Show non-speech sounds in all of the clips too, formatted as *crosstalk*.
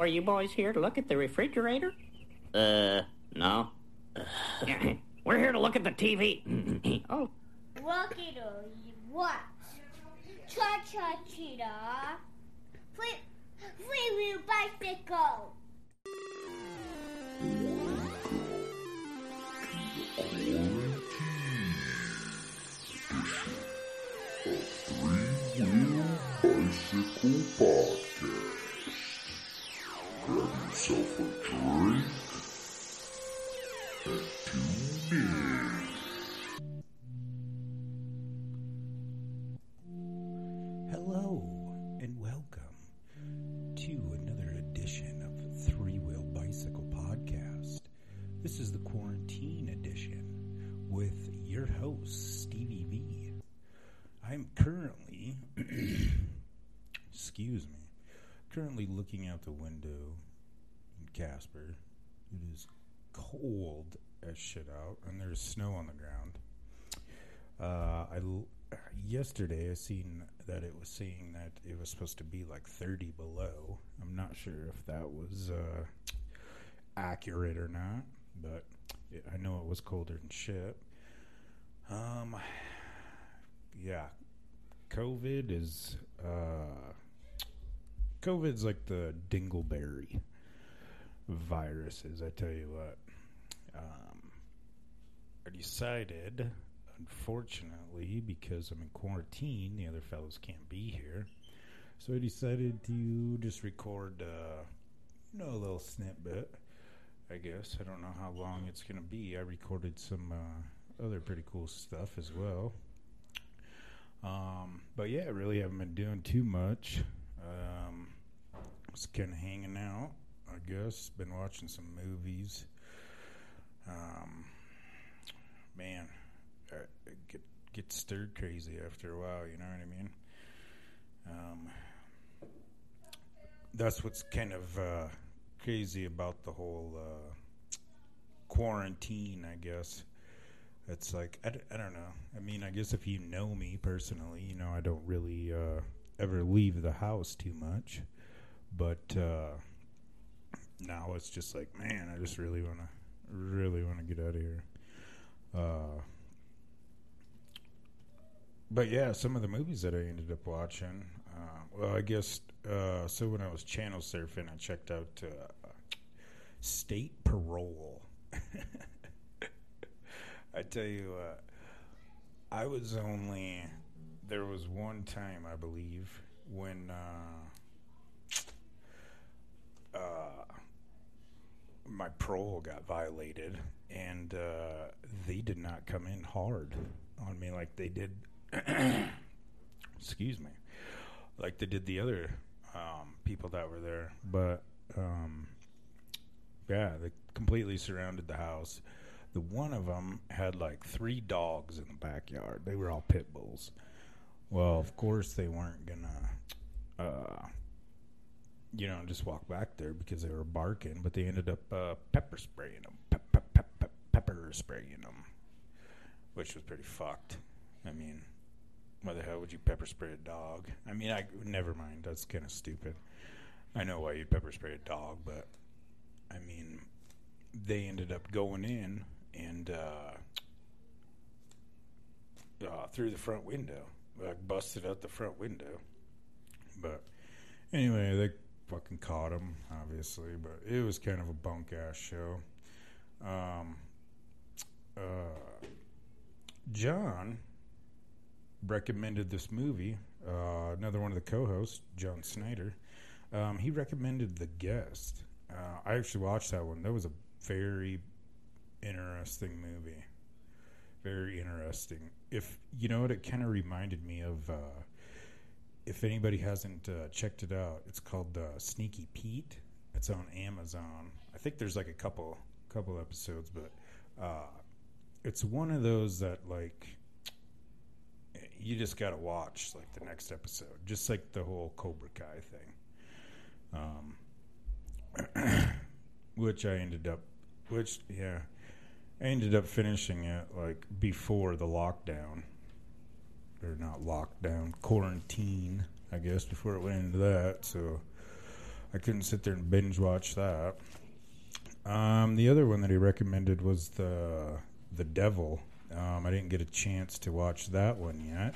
Were you boys here to look at the refrigerator? Uh, no. We're here to look at the TV. *laughs* oh, Rocky what? Cha cha cheetah. Free, free wheel bicycle. Three-Wheel Bicycle Podcast. Yourself a drink as shit out, and there's snow on the ground. Uh, I l- yesterday I seen that it was saying that it was supposed to be like 30 below. I'm not sure if that was uh, accurate or not, but it, I know it was colder than shit. Um, yeah, COVID is uh, COVID's like the dingleberry viruses. I tell you what. Um, I decided, unfortunately, because I'm in quarantine, the other fellows can't be here. So I decided to just record, uh, you know, a little snippet. I guess I don't know how long it's gonna be. I recorded some uh, other pretty cool stuff as well. Um, but yeah, I really haven't been doing too much. Um, just kind of hanging out, I guess. Been watching some movies. Um, man, I I get get stirred crazy after a while. You know what I mean? Um, that's what's kind of uh, crazy about the whole uh, quarantine. I guess it's like I, d- I don't know. I mean, I guess if you know me personally, you know I don't really uh, ever leave the house too much, but uh, now it's just like, man, I just really want to really want to get out of here. Uh, but yeah, some of the movies that I ended up watching. Uh, well, I guess uh, so. When I was channel surfing, I checked out uh, State Parole. *laughs* I tell you I was only there was one time I believe when uh, uh, my parole got violated, and uh, they did not come in hard on me like they did. *coughs* excuse me, like they did the other um, people that were there. But um, yeah, they completely surrounded the house. The one of them had like three dogs in the backyard. They were all pit bulls. Well, of course they weren't gonna, uh, you know, just walk back there because they were barking. But they ended up uh, pepper spraying them, pep, pep, pep, pep, pepper spraying them, which was pretty fucked. I mean, why the hell would you pepper spray a dog? I mean, I never mind. That's kind of stupid. I know why you'd pepper spray a dog, but I mean, they ended up going in and uh, uh, through the front window, like busted out the front window. But anyway, they fucking caught him, obviously. But it was kind of a bunk ass show. Um, uh, John recommended this movie. Uh, another one of the co-hosts, John Snyder. Um, he recommended The Guest. Uh, I actually watched that one. That was a very interesting movie. Very interesting. If you know what, it kind of reminded me of. Uh, if anybody hasn't uh, checked it out, it's called uh, Sneaky Pete. It's on Amazon. I think there's like a couple couple episodes, but uh, it's one of those that like you just got to watch like the next episode, just like the whole Cobra Kai thing. Um, *clears throat* which I ended up, which yeah, I ended up finishing it like before the lockdown, or not lockdown, quarantine, I guess, before it went into that. So I couldn't sit there and binge watch that. Um, the other one that he recommended was the the Devil. Um, I didn't get a chance to watch that one yet.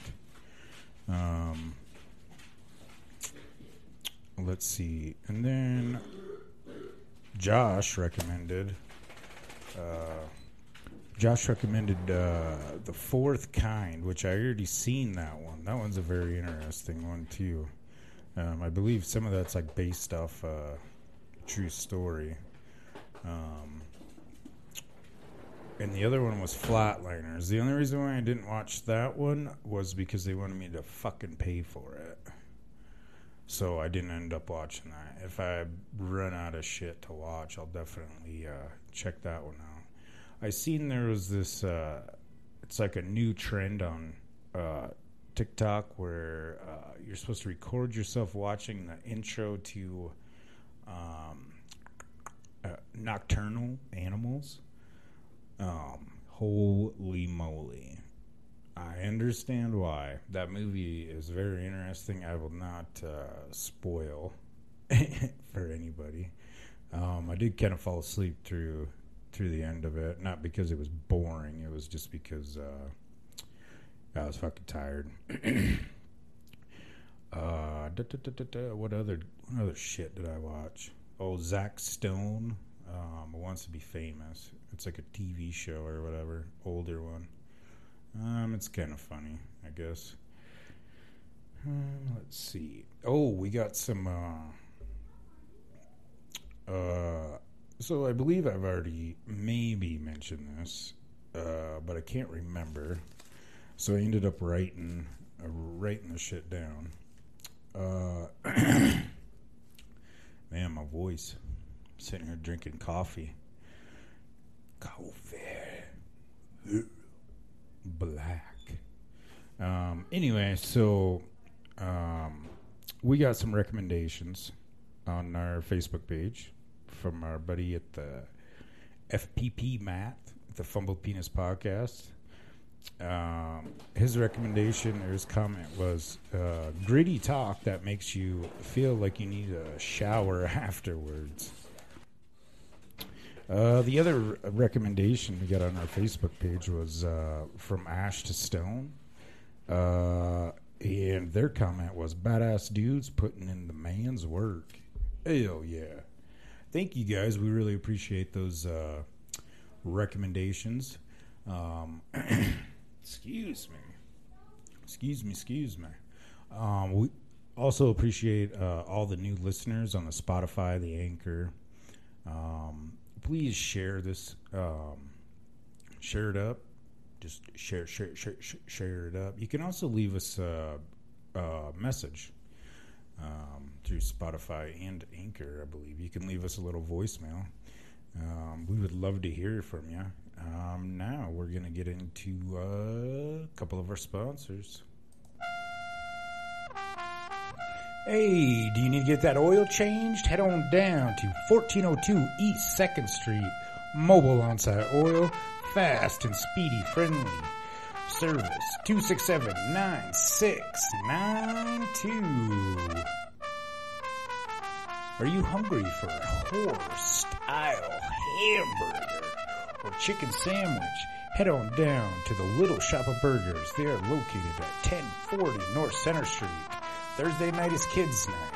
Um, let's see, and then Josh recommended. Uh, Josh recommended uh, the Fourth Kind, which I already seen that one. That one's a very interesting one too. Um, I believe some of that's like based off uh, true story. Um, and the other one was Flatliners. The only reason why I didn't watch that one was because they wanted me to fucking pay for it. So I didn't end up watching that. If I run out of shit to watch, I'll definitely uh, check that one out. I seen there was this. Uh, it's like a new trend on uh, TikTok where uh, you're supposed to record yourself watching the intro to um, uh, Nocturnal Animals. Um, holy moly! I understand why that movie is very interesting. I will not uh, spoil *laughs* for anybody. Um, I did kind of fall asleep through through the end of it, not because it was boring. It was just because uh, I was fucking tired. *clears throat* uh, da, da, da, what other what other shit did I watch? Oh, Zach Stone um, wants to be famous. It's like a TV show or whatever, older one. Um, it's kind of funny, I guess. Um, let's see. Oh, we got some. Uh, uh, so I believe I've already maybe mentioned this, uh, but I can't remember. So I ended up writing uh, writing the shit down. Uh, *clears throat* man, my voice. I'm sitting here drinking coffee. Coffee. Black. Um, anyway, so um, we got some recommendations on our Facebook page from our buddy at the FPP Matt, the Fumbled Penis Podcast. Um, his recommendation or his comment was uh, gritty talk that makes you feel like you need a shower *laughs* afterwards. Uh, the other recommendation we got on our Facebook page was uh, from Ash to Stone. Uh, and their comment was badass dudes putting in the man's work. Hell yeah. Thank you guys. We really appreciate those uh, recommendations. Um, *clears throat* excuse me. Excuse me, excuse me. Um, we also appreciate uh, all the new listeners on the Spotify, the Anchor. Um, please share this. Um, share it up. Just share, share, share, share, it up. You can also leave us a, a message um, through Spotify and Anchor, I believe. You can leave us a little voicemail. Um, we would love to hear from you. Um, now we're going to get into uh, a couple of our sponsors. Hey, do you need to get that oil changed? Head on down to 1402 East 2nd Street. Mobile on site oil, fast and speedy friendly. Service 267 9692. Are you hungry for a horse style hamburger or chicken sandwich? Head on down to the Little Shop of Burgers. They are located at 1040 North Center Street. Thursday night is kids' night.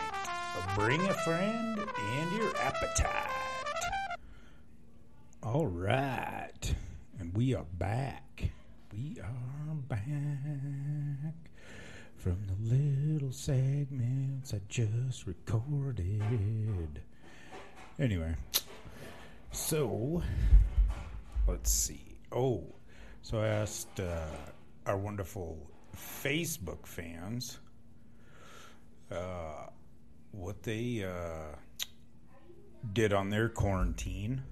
Bring a friend and your appetite. All right. And we are back. We are back from the little segments I just recorded. Anyway, so let's see. Oh, so I asked uh, our wonderful Facebook fans uh, what they uh, did on their quarantine,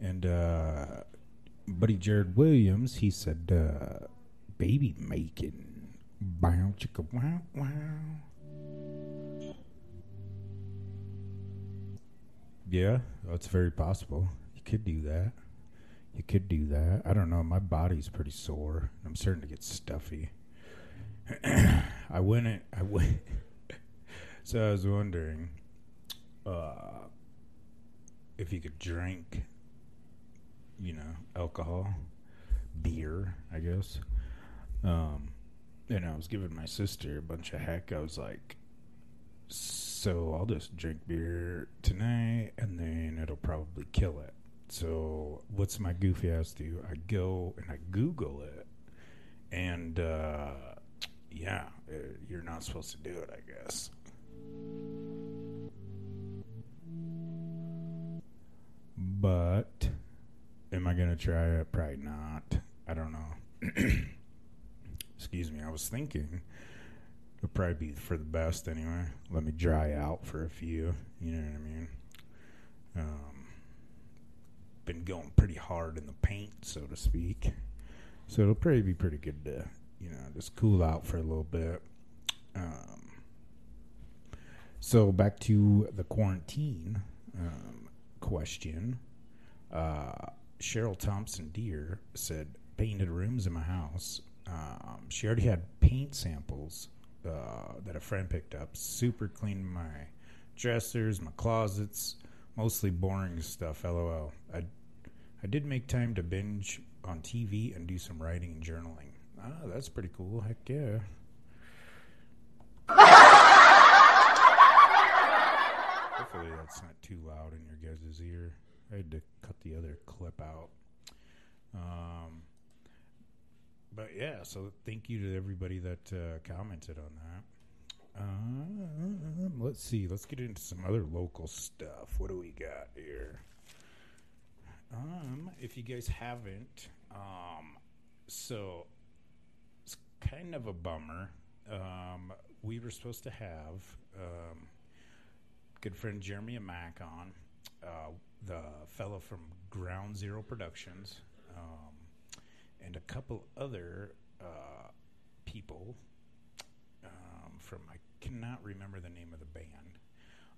and uh, buddy Jared Williams, he said, uh, "Baby making." Bow chicka wow wow. Yeah, that's very possible. You could do that. You could do that. I don't know. My body's pretty sore. I'm starting to get stuffy. *clears throat* I. In, I went. *laughs* so I was wondering. uh, if you could drink, you know, alcohol, beer, I guess. Um, and I was giving my sister a bunch of heck. I was like, so I'll just drink beer tonight and then it'll probably kill it. So what's my goofy ass do? I go and I Google it. And, uh, yeah, uh, you're not supposed to do it, I guess. But am I to try it? Probably not. I don't know. *clears throat* Excuse me. I was thinking it'd probably be for the best anyway. Let me dry out for a few. You know what I mean? Um, been going pretty hard in the paint, so to speak. So it'll probably be pretty good to, you know, just cool out for a little bit. Um, so back to the quarantine um, question. Uh, Cheryl Thompson Deer said, painted rooms in my house. Um, she already had paint samples uh, that a friend picked up. Super clean my dressers, my closets, mostly boring stuff. LOL. I I did make time to binge on TV and do some writing and journaling. Ah, that's pretty cool. Heck yeah. Hopefully that's not too loud in your guys' ear. I had to cut the other clip out. Um, but yeah, so thank you to everybody that uh, commented on that. Um, let's see. Let's get into some other local stuff. What do we got here? Um, if you guys haven't, um, so it's kind of a bummer. Um, we were supposed to have um, good friend Jeremy Mack on, uh, the fellow from Ground Zero Productions, um, and a couple other uh, people um, from I cannot remember the name of the band,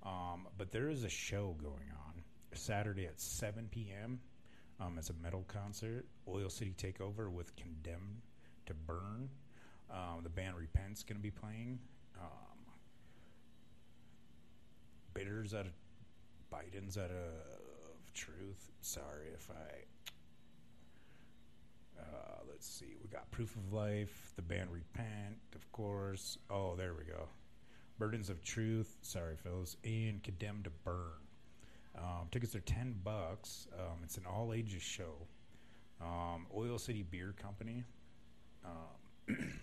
um, but there is a show going on Saturday at 7 p.m. Um, it's a metal concert. Oil City Takeover with Condemned to Burn. Um, the band Repent's going to be playing. Um, Bitters out of Biden's out of Truth. Sorry if I. Uh, let's see. We got Proof of Life, the band Repent, of course. Oh, there we go. Burdens of Truth. Sorry, fellas. And Condemned to Burn. Um, tickets are ten bucks. Um, it's an all ages show. Um, Oil City Beer Company, um, *clears throat*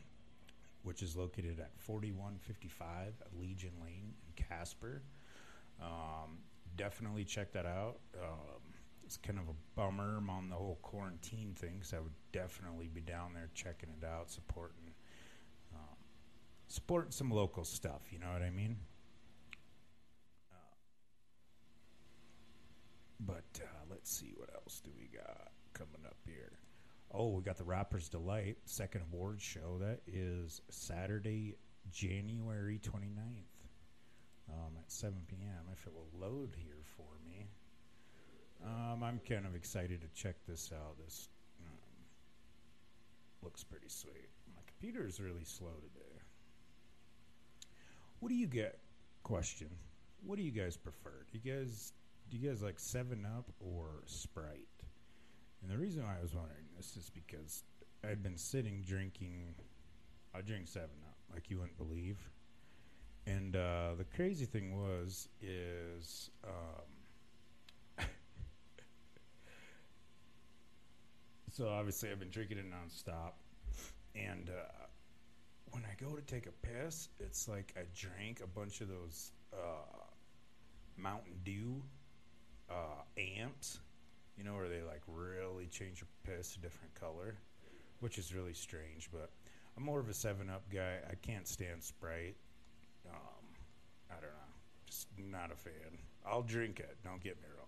which is located at forty one fifty five Legion Lane in Casper. Um, definitely check that out. Um, it's kind of a bummer I'm on the whole quarantine thing, because I would definitely be down there checking it out, supporting, um, supporting some local stuff. You know what I mean? But uh, let's see what else do we got coming up here. Oh, we got the Rapper's Delight second awards show. That is Saturday, January 29th um, at 7 p.m. If it will load here for me. Um, I'm kind of excited to check this out. This um, looks pretty sweet. My computer is really slow today. What do you get? Question. What do you guys prefer? Do you guys do you guys like Seven Up or Sprite? And the reason I was wondering this is because I'd been sitting drinking. I drink Seven Up like you wouldn't believe. And uh, the crazy thing was is um, so obviously I've been drinking it nonstop, and uh, when I go to take a piss, it's like I drank a bunch of those uh, Mountain Dew uh, amps, you know, where they like really change your piss a different color, which is really strange. But I'm more of a Seven Up guy. I can't stand Sprite. Um, I don't know, just not a fan. I'll drink it. Don't get me wrong.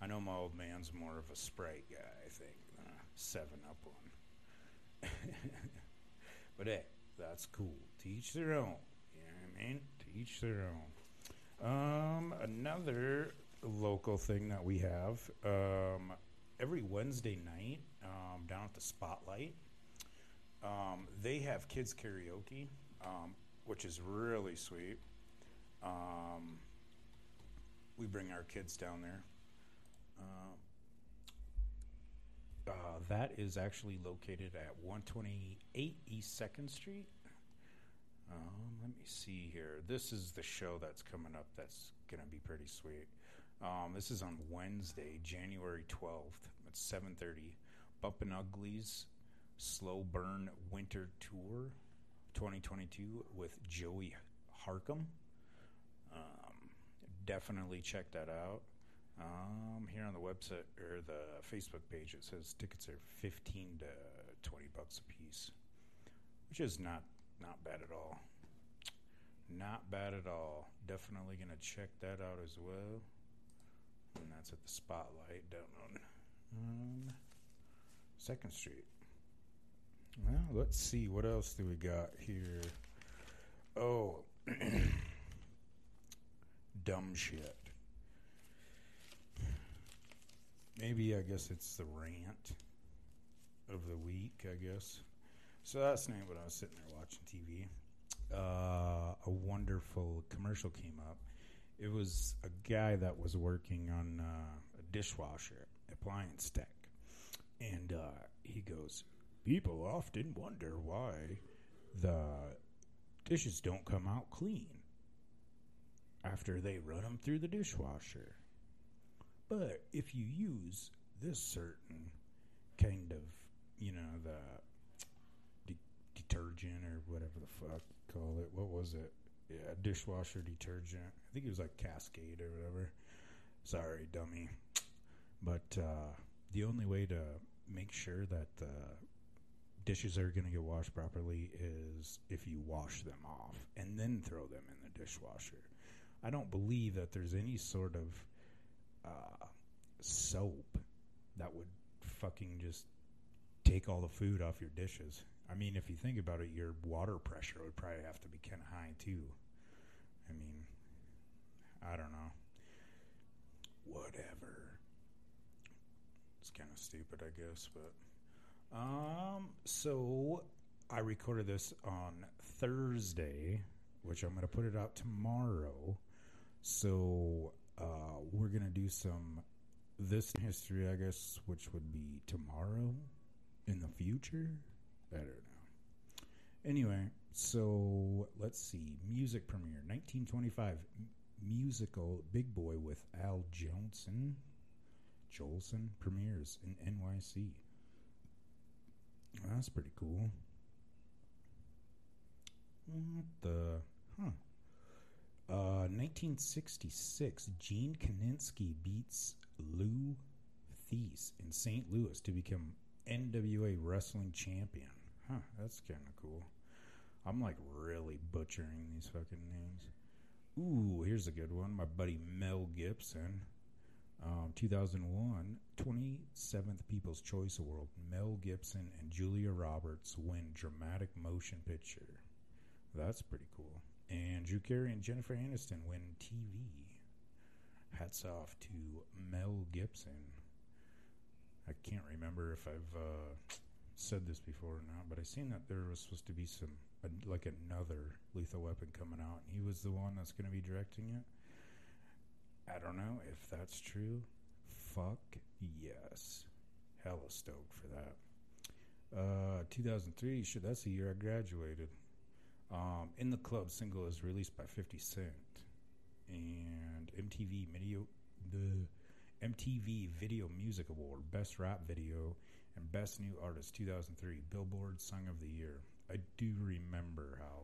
I know my old man's more of a Sprite guy. I think Seven Up one. *laughs* but hey, that's cool. Teach their own. You know what I mean? Teach their own. Um, another local thing that we have um, every Wednesday night um, down at the Spotlight. Um, they have kids karaoke, um, which is really sweet. Um, we bring our kids down there. Uh, uh, that is actually located at 128 East Second Street. Um, let me see here. This is the show that's coming up. That's gonna be pretty sweet. Um, this is on Wednesday, January 12th at 7:30. Bumpin' Uglies Slow Burn Winter Tour 2022 with Joey Harkum. Um, definitely check that out. Um, here on the website or the Facebook page, it says tickets are 15 to 20 bucks a piece, which is not not bad at all. Not bad at all. Definitely gonna check that out as well. And that's at the Spotlight down on um, Second Street. Well, let's see what else do we got here. Oh, *clears throat* dumb shit. Maybe I guess it's the rant of the week. I guess. So that's night when I was sitting there watching TV. Uh, a wonderful commercial came up. It was a guy that was working on uh, a dishwasher appliance tech, and uh, he goes, "People often wonder why the dishes don't come out clean after they run them through the dishwasher. But if you use this certain kind of, you know, the de- detergent or whatever the fuck call it, what was it? Yeah, dishwasher detergent. I think it was like Cascade or whatever. Sorry, dummy. But uh, the only way to make sure that the dishes are going to get washed properly is if you wash them off and then throw them in the dishwasher. I don't believe that there's any sort of uh, soap that would fucking just take all the food off your dishes. I mean, if you think about it, your water pressure would probably have to be kind of high too. I mean, I don't know. Whatever. It's kind of stupid, I guess, but um. So I recorded this on Thursday, which I'm going to put it out tomorrow. So uh, we're to do some this history, I guess, which would be tomorrow in the future. I don't know. Anyway, so let's see. Music premiere 1925 m- musical Big Boy with Al Jolson. Jolson premieres in NYC. That's pretty cool. What the? Huh. Uh, 1966, Gene Kaninsky beats Lou Thies in St. Louis to become NWA Wrestling Champion. Huh, that's kind of cool. I'm like really butchering these fucking names. Ooh, here's a good one. My buddy Mel Gibson. Um, 2001, 27th People's Choice Award. Mel Gibson and Julia Roberts win Dramatic Motion Picture. That's pretty cool. And Drew Carey and Jennifer Aniston win TV. Hats off to Mel Gibson. I can't remember if I've uh, said this before or not, but I seen that there was supposed to be some like another Lethal Weapon coming out, and he was the one that's going to be directing it. I don't know if that's true. Fuck yes, hella stoked for that. Uh, 2003, shit, that's the year I graduated. Um, In the Club single is released by 50 Cent. And MTV Video, the MTV Video Music Award, Best Rap Video, and Best New Artist 2003, Billboard Song of the Year. I do remember how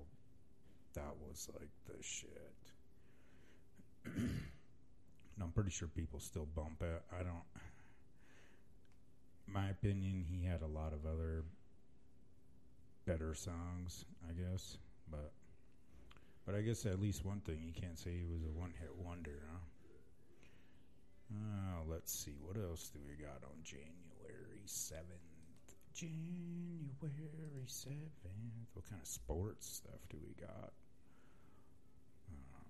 that was like the shit. and I'm pretty sure people still bump it. I don't. My opinion, he had a lot of other better songs, I guess. But but I guess at least one thing you can't say he was a one hit wonder, huh? Uh, let's see, what else do we got on January seventh? January seventh. What kind of sports stuff do we got? Um,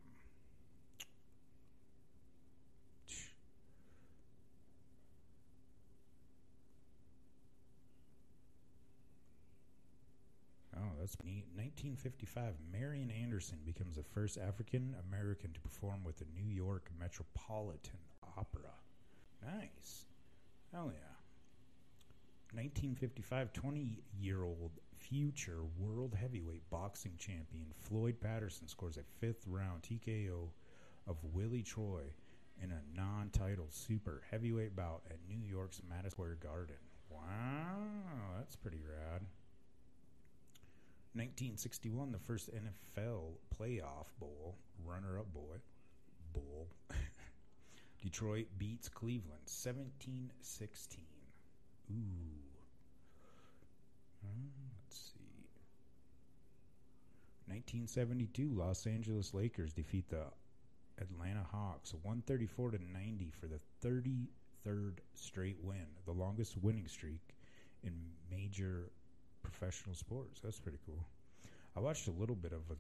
oh, That's neat. 1955, Marian Anderson becomes the first African American to perform with the New York Metropolitan Opera. Nice. Hell yeah. 1955, 20 year old future world heavyweight boxing champion Floyd Patterson scores a fifth round TKO of Willie Troy in a non title super heavyweight bout at New York's Madison Square Garden. Wow, that's pretty rad. 1961, the first NFL playoff bowl, runner up boy, bowl. *laughs* Detroit beats Cleveland 17 16. Ooh. Uh, let's see. 1972, Los Angeles Lakers defeat the Atlanta Hawks 134 to 90 for the 33rd straight win, the longest winning streak in major professional sports. That's pretty cool. I watched a little bit of a,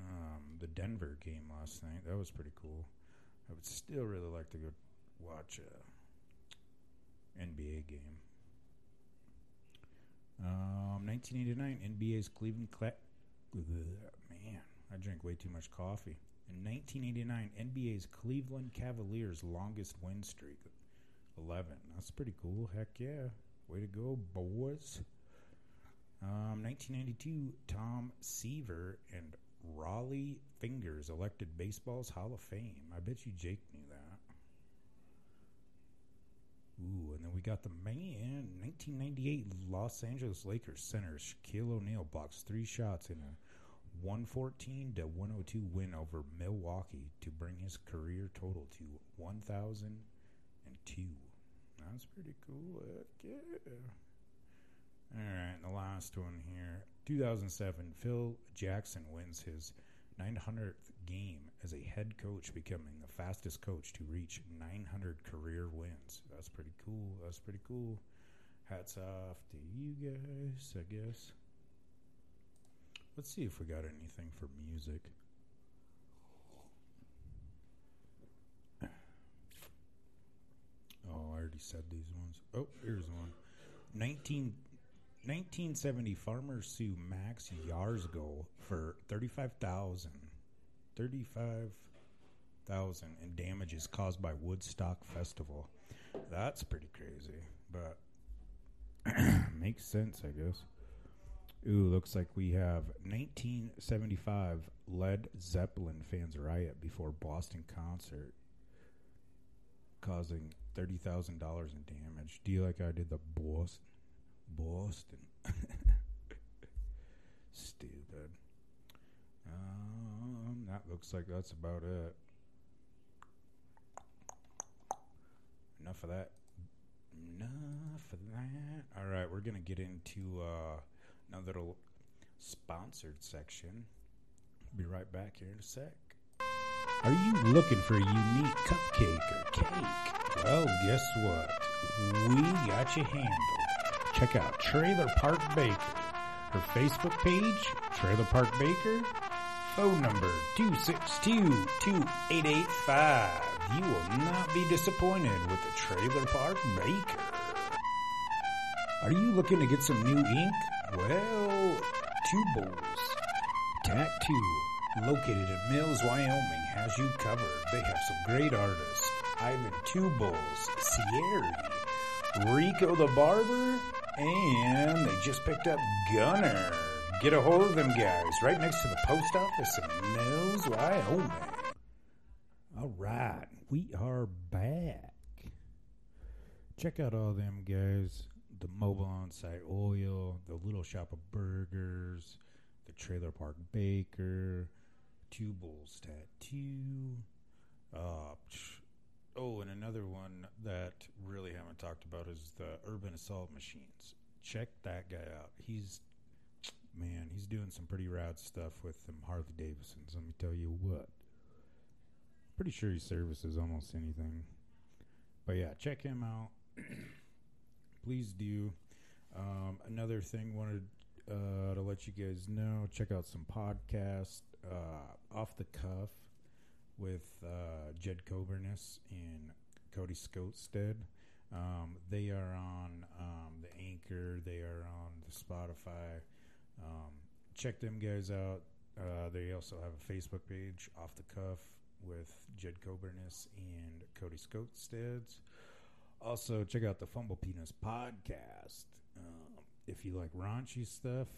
um, the Denver game last night. That was pretty cool. I would still really like to go watch a NBA game. Um, 1989, NBA's Cleveland. Cla- Man, I drink way too much coffee. In 1989, NBA's Cleveland Cavaliers' longest win streak, 11. That's pretty cool. Heck yeah. Way to go, boys. Um, 1992, Tom Seaver and Rollie Fingers elected baseball's Hall of Fame. I bet you Jake knew that. Ooh, and then we got the man 1998 Los Angeles Lakers center Shaquille O'Neal blocks three shots in a 114 to 102 win over Milwaukee to bring his career total to 1,002. That's pretty cool. Yeah. All right, and the last one here. 2007, Phil Jackson wins his 900th game as a head coach, becoming the fastest coach to reach 900 career wins. That's pretty cool. That's pretty cool. Hats off to you guys, I guess. Let's see if we got anything for music. Oh, I already said these ones. Oh, here's one. 19, 1970 farmers sue Max Yasgur for 35000 35000 in damages caused by Woodstock Festival. That's pretty crazy, but *clears throat* makes sense, I guess. Ooh, looks like we have 1975 Led Zeppelin fans riot before Boston concert, causing thirty thousand dollars in damage. Do you like I did the Boston? Boston. *laughs* Stupid. Um, that looks like that's about it. Enough of that. Enough of that. All right, we're gonna get into uh, another little sponsored section. Be right back here in a sec. Are you looking for a unique cupcake or cake? Well, guess what? We got you handled. Check out Trailer Park Baker. Her Facebook page, Trailer Park Baker. Phone number 262-2885. You will not be disappointed with the Trailer Park Baker. Are you looking to get some new ink? Well, Two Tattoo, located in Mills, Wyoming, has you covered. They have some great artists. Ivan Two Sierra, Rico the Barber, and they just picked up Gunner. Get a hold of them guys right next to the post office in Mills, Wyoming. All right, we are back. Check out all them guys the mobile on site oil, the little shop of burgers, the trailer park baker, two bulls tattoo. Uh, psh- oh, and another one that really haven't talked about is the urban assault machines. Check that guy out. He's man, he's doing some pretty rad stuff with them Harley Davidsons. Let me tell you what. Pretty sure he services almost anything. But yeah, check him out. *clears throat* Please do. Um, another thing wanted uh, to let you guys know check out some podcasts uh, off the cuff with uh, Jed Coburness and Cody Scotestead. Um, they are on um, the Anchor. They are on the Spotify. Um, check them guys out. Uh, they also have a Facebook page, Off the Cuff, with Jed Coburnus and Cody Scotesteads. Also, check out the Fumble Penis podcast. Um, if you like raunchy stuff,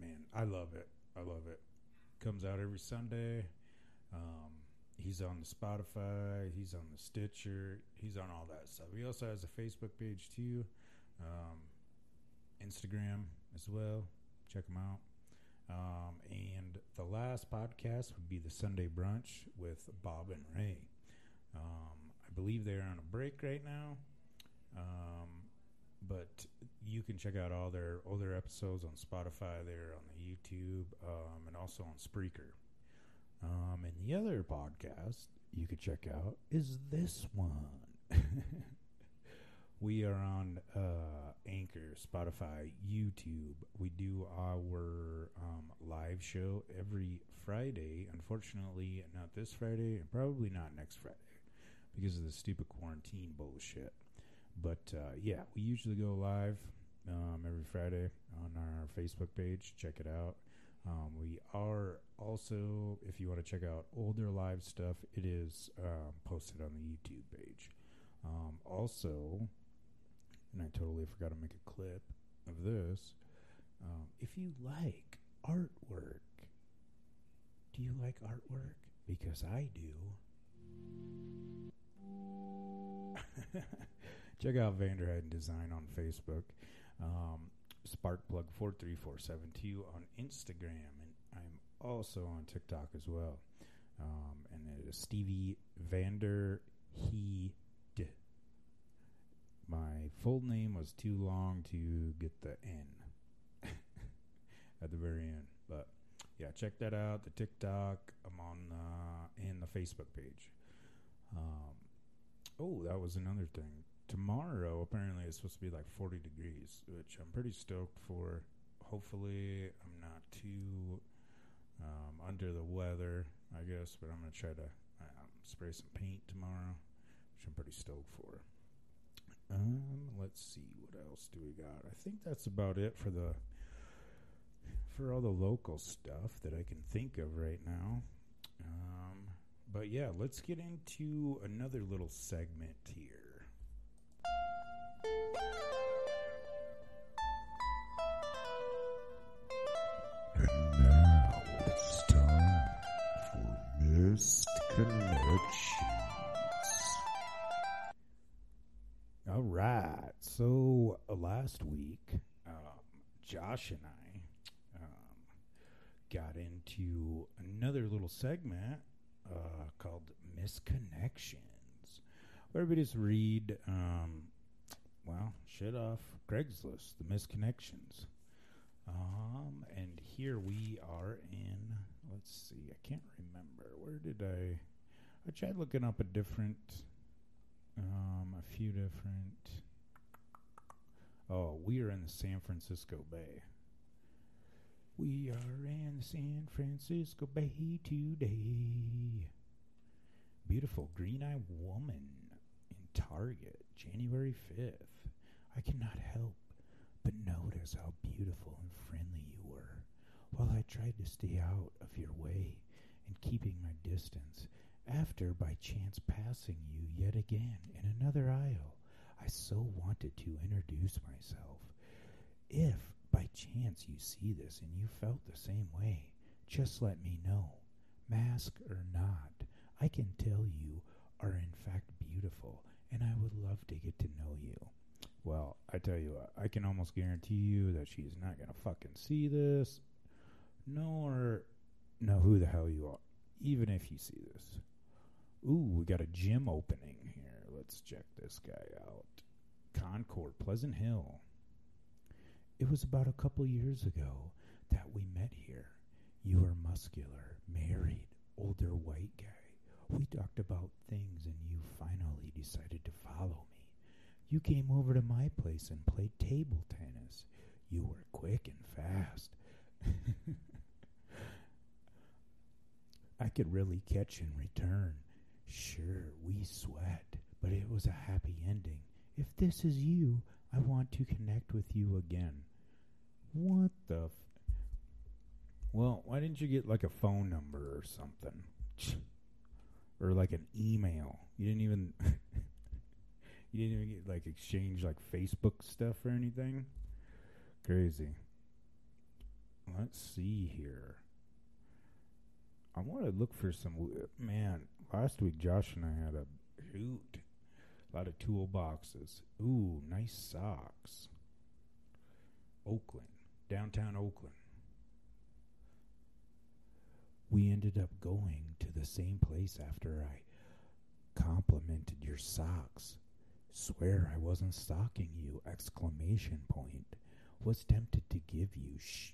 man, I love it. I love it. Comes out every Sunday. Um, he's on the Spotify. He's on the Stitcher. He's on all that stuff. He also has a Facebook page too, um, Instagram as well. Check him out. Um, and the last podcast would be the Sunday brunch with Bob and Ray. Um, I believe they're on a break right now. Um, but you can check out all their older episodes on Spotify. They're on the YouTube um, and also on Spreaker. Um, and the other podcast you could check out is this one. *laughs* we are on uh, Anchor, Spotify, YouTube. We do our um, live show every Friday. Unfortunately, not this Friday, and probably not next Friday because of the stupid quarantine bullshit. But uh, yeah, we usually go live um, every Friday on our Facebook page. Check it out. Um, we are also, if you want to check out older live stuff, it is um, posted on the YouTube page. Um, also, and I totally forgot to make a clip of this. Um, if you like artwork, do you like artwork? Because I do. *laughs* Check out Vanderheiden Design on Facebook. Um, Sparkplug43472 on Instagram. And I'm also on TikTok as well. Um, and it is Stevie Vander He. My full name was too long to get the N *laughs* at the very end. But yeah, check that out. The TikTok. I'm on uh, the Facebook page. Um, oh, that was another thing. Tomorrow, apparently, it's supposed to be like 40 degrees, which I'm pretty stoked for. Hopefully, I'm not too um, under the weather, I guess, but I'm going to try to um, spray some paint tomorrow, which I'm pretty stoked for. Um, let's see what else do we got. I think that's about it for the for all the local stuff that I can think of right now. Um, but yeah, let's get into another little segment here. Last week, um, Josh and I um, got into another little segment uh, called Missed Connections, where we just read, um, well, shit off Craigslist, the Missed Connections. Um, and here we are in, let's see, I can't remember. Where did I? I tried looking up a different um, a few different. Oh, we are in the San Francisco Bay. We are in the San Francisco Bay today. Beautiful green eyed woman in Target, January 5th. I cannot help but notice how beautiful and friendly you were. While I tried to stay out of your way and keeping my distance, after by chance passing you yet again in another aisle, I so wanted to introduce myself. If by chance you see this and you felt the same way, just let me know. Mask or not, I can tell you are in fact beautiful, and I would love to get to know you. Well, I tell you what, I can almost guarantee you that she's not gonna fucking see this, nor know who the hell you are, even if you see this. Ooh, we got a gym opening. Let's check this guy out. Concord, Pleasant Hill. It was about a couple years ago that we met here. You were muscular, married, older white guy. We talked about things and you finally decided to follow me. You came over to my place and played table tennis. You were quick and fast. *laughs* I could really catch and return. Sure, we sweat, but it was a happy ending. If this is you, I want to connect with you again. What the? F- Well, why didn't you get like a phone number or something? *sniffs* Or like an email? You didn't even *laughs* You didn't even get like exchange like Facebook stuff or anything? Crazy. Let's see here. I want to look for some man. Last week, Josh and I had a hoot. Lot of toolboxes. Ooh, nice socks. Oakland, downtown Oakland. We ended up going to the same place after I complimented your socks. Swear I wasn't stalking you! Exclamation point. Was tempted to give you sh-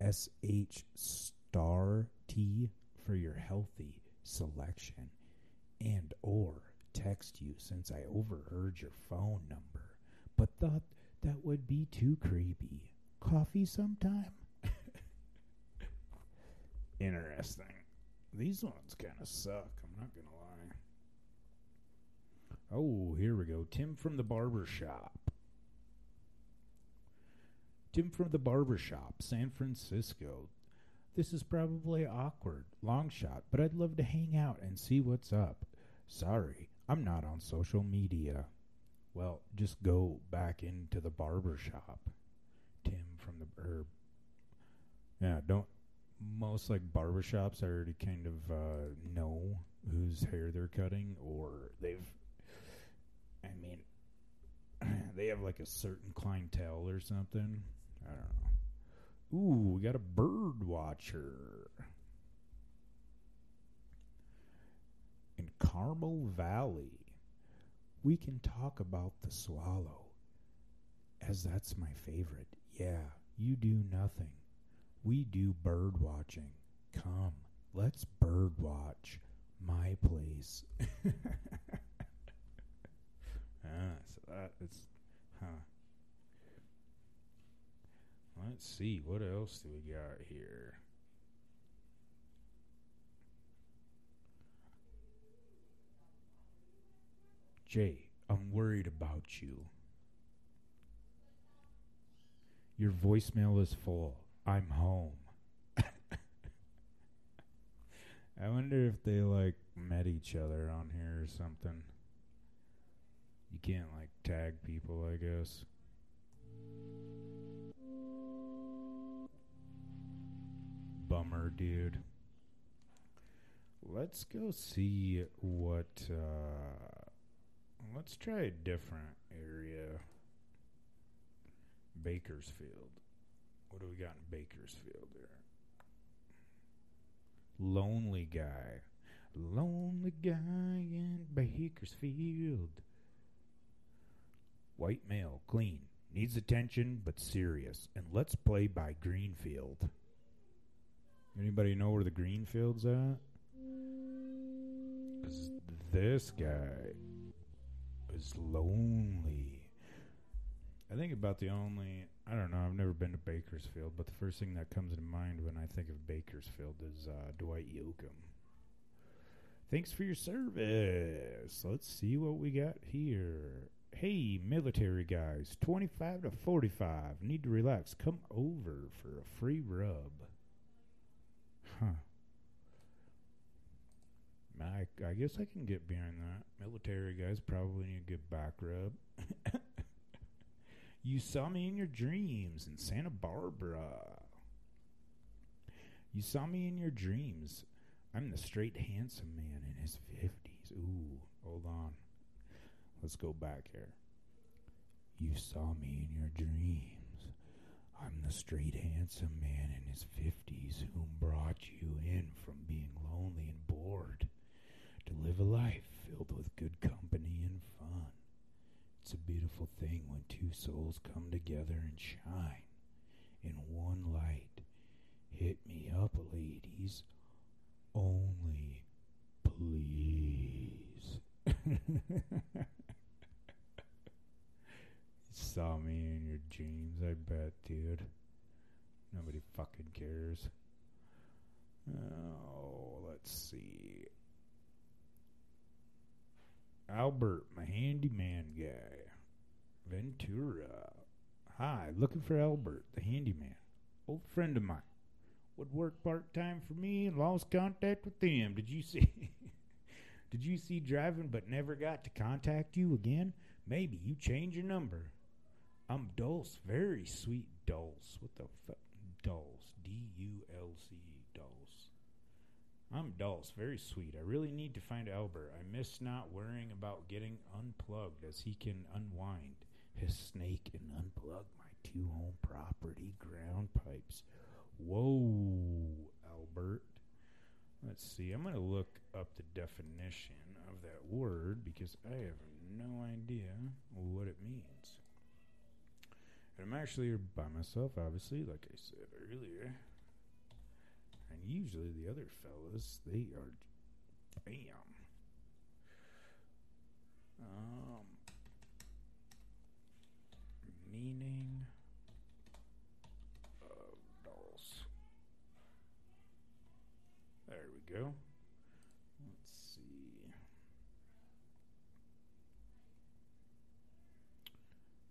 sh star t for your healthy selection, and or text you since I overheard your phone number, but thought that would be too creepy. Coffee sometime? *laughs* Interesting. These ones kind of suck, I'm not going to lie. Oh, here we go. Tim from the barber shop. Tim from the barber shop, San Francisco. This is probably awkward, long shot, but I'd love to hang out and see what's up. Sorry, I'm not on social media. Well, just go back into the barber shop. Tim from the herb. Yeah, don't most like barbershops already kind of uh, know whose hair they're cutting or they've I mean *clears throat* they have like a certain clientele or something. I don't know. Ooh, we got a bird watcher. Carmel Valley, we can talk about the swallow, as that's my favorite. Yeah, you do nothing. We do bird watching. Come, let's bird watch. My place. *laughs* ah, so that is, huh. Let's see, what else do we got here? Jay, I'm worried about you. Your voicemail is full. I'm home. *laughs* I wonder if they like met each other on here or something. You can't like tag people, I guess. Bummer, dude. Let's go see what. Uh, let's try a different area. Bakersfield. What do we got in Bakersfield there? Lonely guy. Lonely guy in Bakersfield. White male, clean, needs attention but serious. And let's play by Greenfield. Anybody know where the Greenfield's at? this guy is lonely. I think about the only I don't know, I've never been to Bakersfield, but the first thing that comes to mind when I think of Bakersfield is uh, Dwight Yoakam. Thanks for your service. Let's see what we got here. Hey, military guys, 25 to 45. Need to relax. Come over for a free rub. Huh. I, I guess I can get behind that. Military guys probably need a good back rub. *laughs* you saw me in your dreams in Santa Barbara. You saw me in your dreams. I'm the straight, handsome man in his 50s. Ooh, hold on. Let's go back here. You saw me in your dreams. I'm the straight, handsome man in his 50s whom brought you in from being lonely and bored to live a life filled with good company and fun. It's a beautiful thing when two souls come together and shine in one light. Hit me up, ladies. Only please. *laughs* You saw me in your dreams, I bet, dude. Nobody fucking cares. Oh, let's see. Albert, my handyman guy. Ventura. Hi, looking for Albert, the handyman. Old friend of mine. would work part time for me and lost contact with them. Did you see? *laughs* Did you see driving but never got to contact you again? Maybe you change your number. I'm Dulce, very sweet Dulce. What the fuck? Dulce. D U L C. I'm Dulce, very sweet. I really need to find Albert. I miss not worrying about getting unplugged as he can unwind his snake and unplug my two home property ground pipes. Whoa, Albert. Let's see. I'm going to look up the definition of that word because I have no idea what it means. And I'm actually by myself, obviously, like I said earlier. Usually the other fellas, they are. Bam. Um. Meaning of dolls. There we go. Let's see.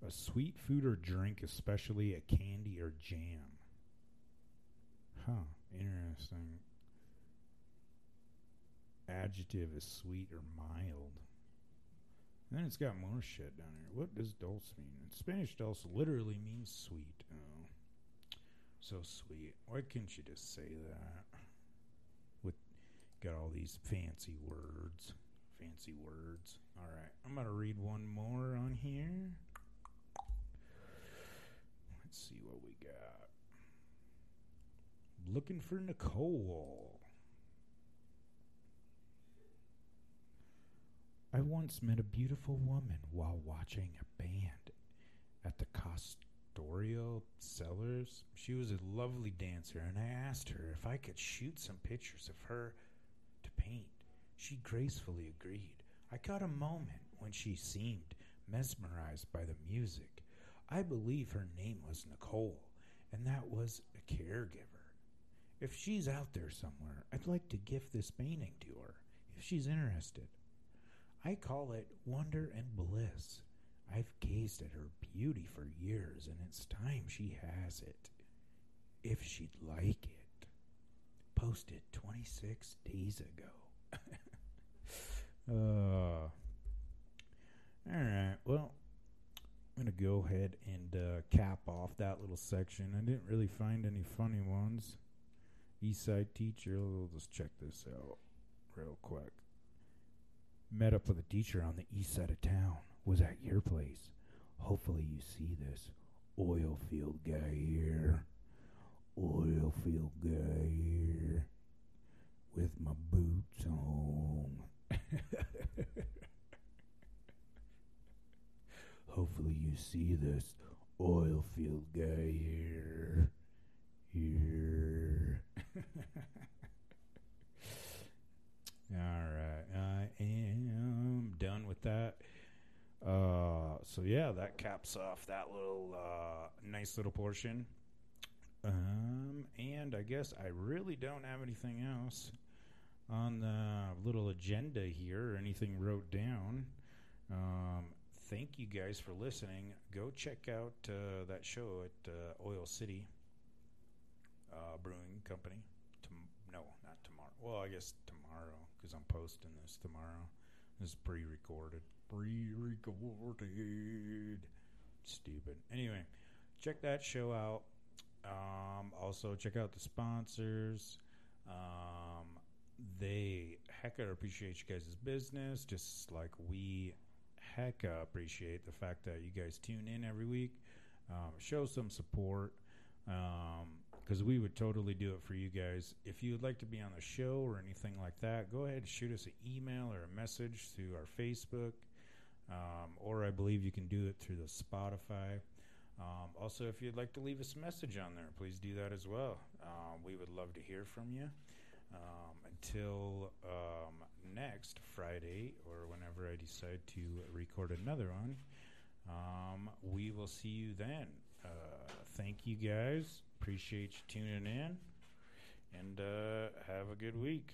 A sweet food or drink, especially a candy or jam. Huh, interesting. Adjective is sweet or mild. And then it's got more shit down here. What does dulce mean? In Spanish, dulce literally means sweet. Oh, so sweet. Why couldn't you just say that? With got all these fancy words, fancy words. All right, I'm gonna read one more on here. Let's see what we got. Looking for Nicole. I once met a beautiful woman while watching a band at the Castoro Cellars. She was a lovely dancer, and I asked her if I could shoot some pictures of her to paint. She gracefully agreed. I caught a moment when she seemed mesmerized by the music. I believe her name was Nicole, and that was a caregiver. If she's out there somewhere, I'd like to gift this painting to her if she's interested. I call it wonder and bliss. I've gazed at her beauty for years, and it's time she has it. If she'd like it. Posted 26 days ago. *laughs* uh, all right, well, I'm going to go ahead and uh, cap off that little section. I didn't really find any funny ones. Eastside teacher, we'll just check this out real quick. Met up with a teacher on the east side of town. Was at your place. Hopefully you see this. Oil field guy here. Oil field guy here. With my boots on. *laughs* Hopefully you see this. Oil field guy here. Here. All right, I am done with that. Uh, so yeah, that caps off that little uh, nice little portion. Um, and I guess I really don't have anything else on the little agenda here or anything wrote down. Um, thank you guys for listening. Go check out uh, that show at uh, Oil City uh, Brewing Company. Tom- no, not tomorrow. Well, I guess tomorrow because I'm posting this tomorrow. This is pre-recorded. Pre-recorded. Stupid. Anyway, check that show out. Um, also, check out the sponsors. Um, they hecka appreciate you guys' business, just like we hecka appreciate the fact that you guys tune in every week. Um, show some support because we would totally do it for you guys. If you would like to be on the show or anything like that, go ahead and shoot us an email or a message through our Facebook, um, or I believe you can do it through the Spotify. Um, also, if you'd like to leave us a message on there, please do that as well. Um, we would love to hear from you. Um, until um, next Friday or whenever I decide to record another one, um, we will see you then. Uh, thank you guys. Appreciate you tuning in. And uh, have a good week.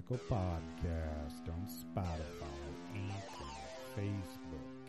Bicycle Podcast on Spotify, Anchor, Facebook,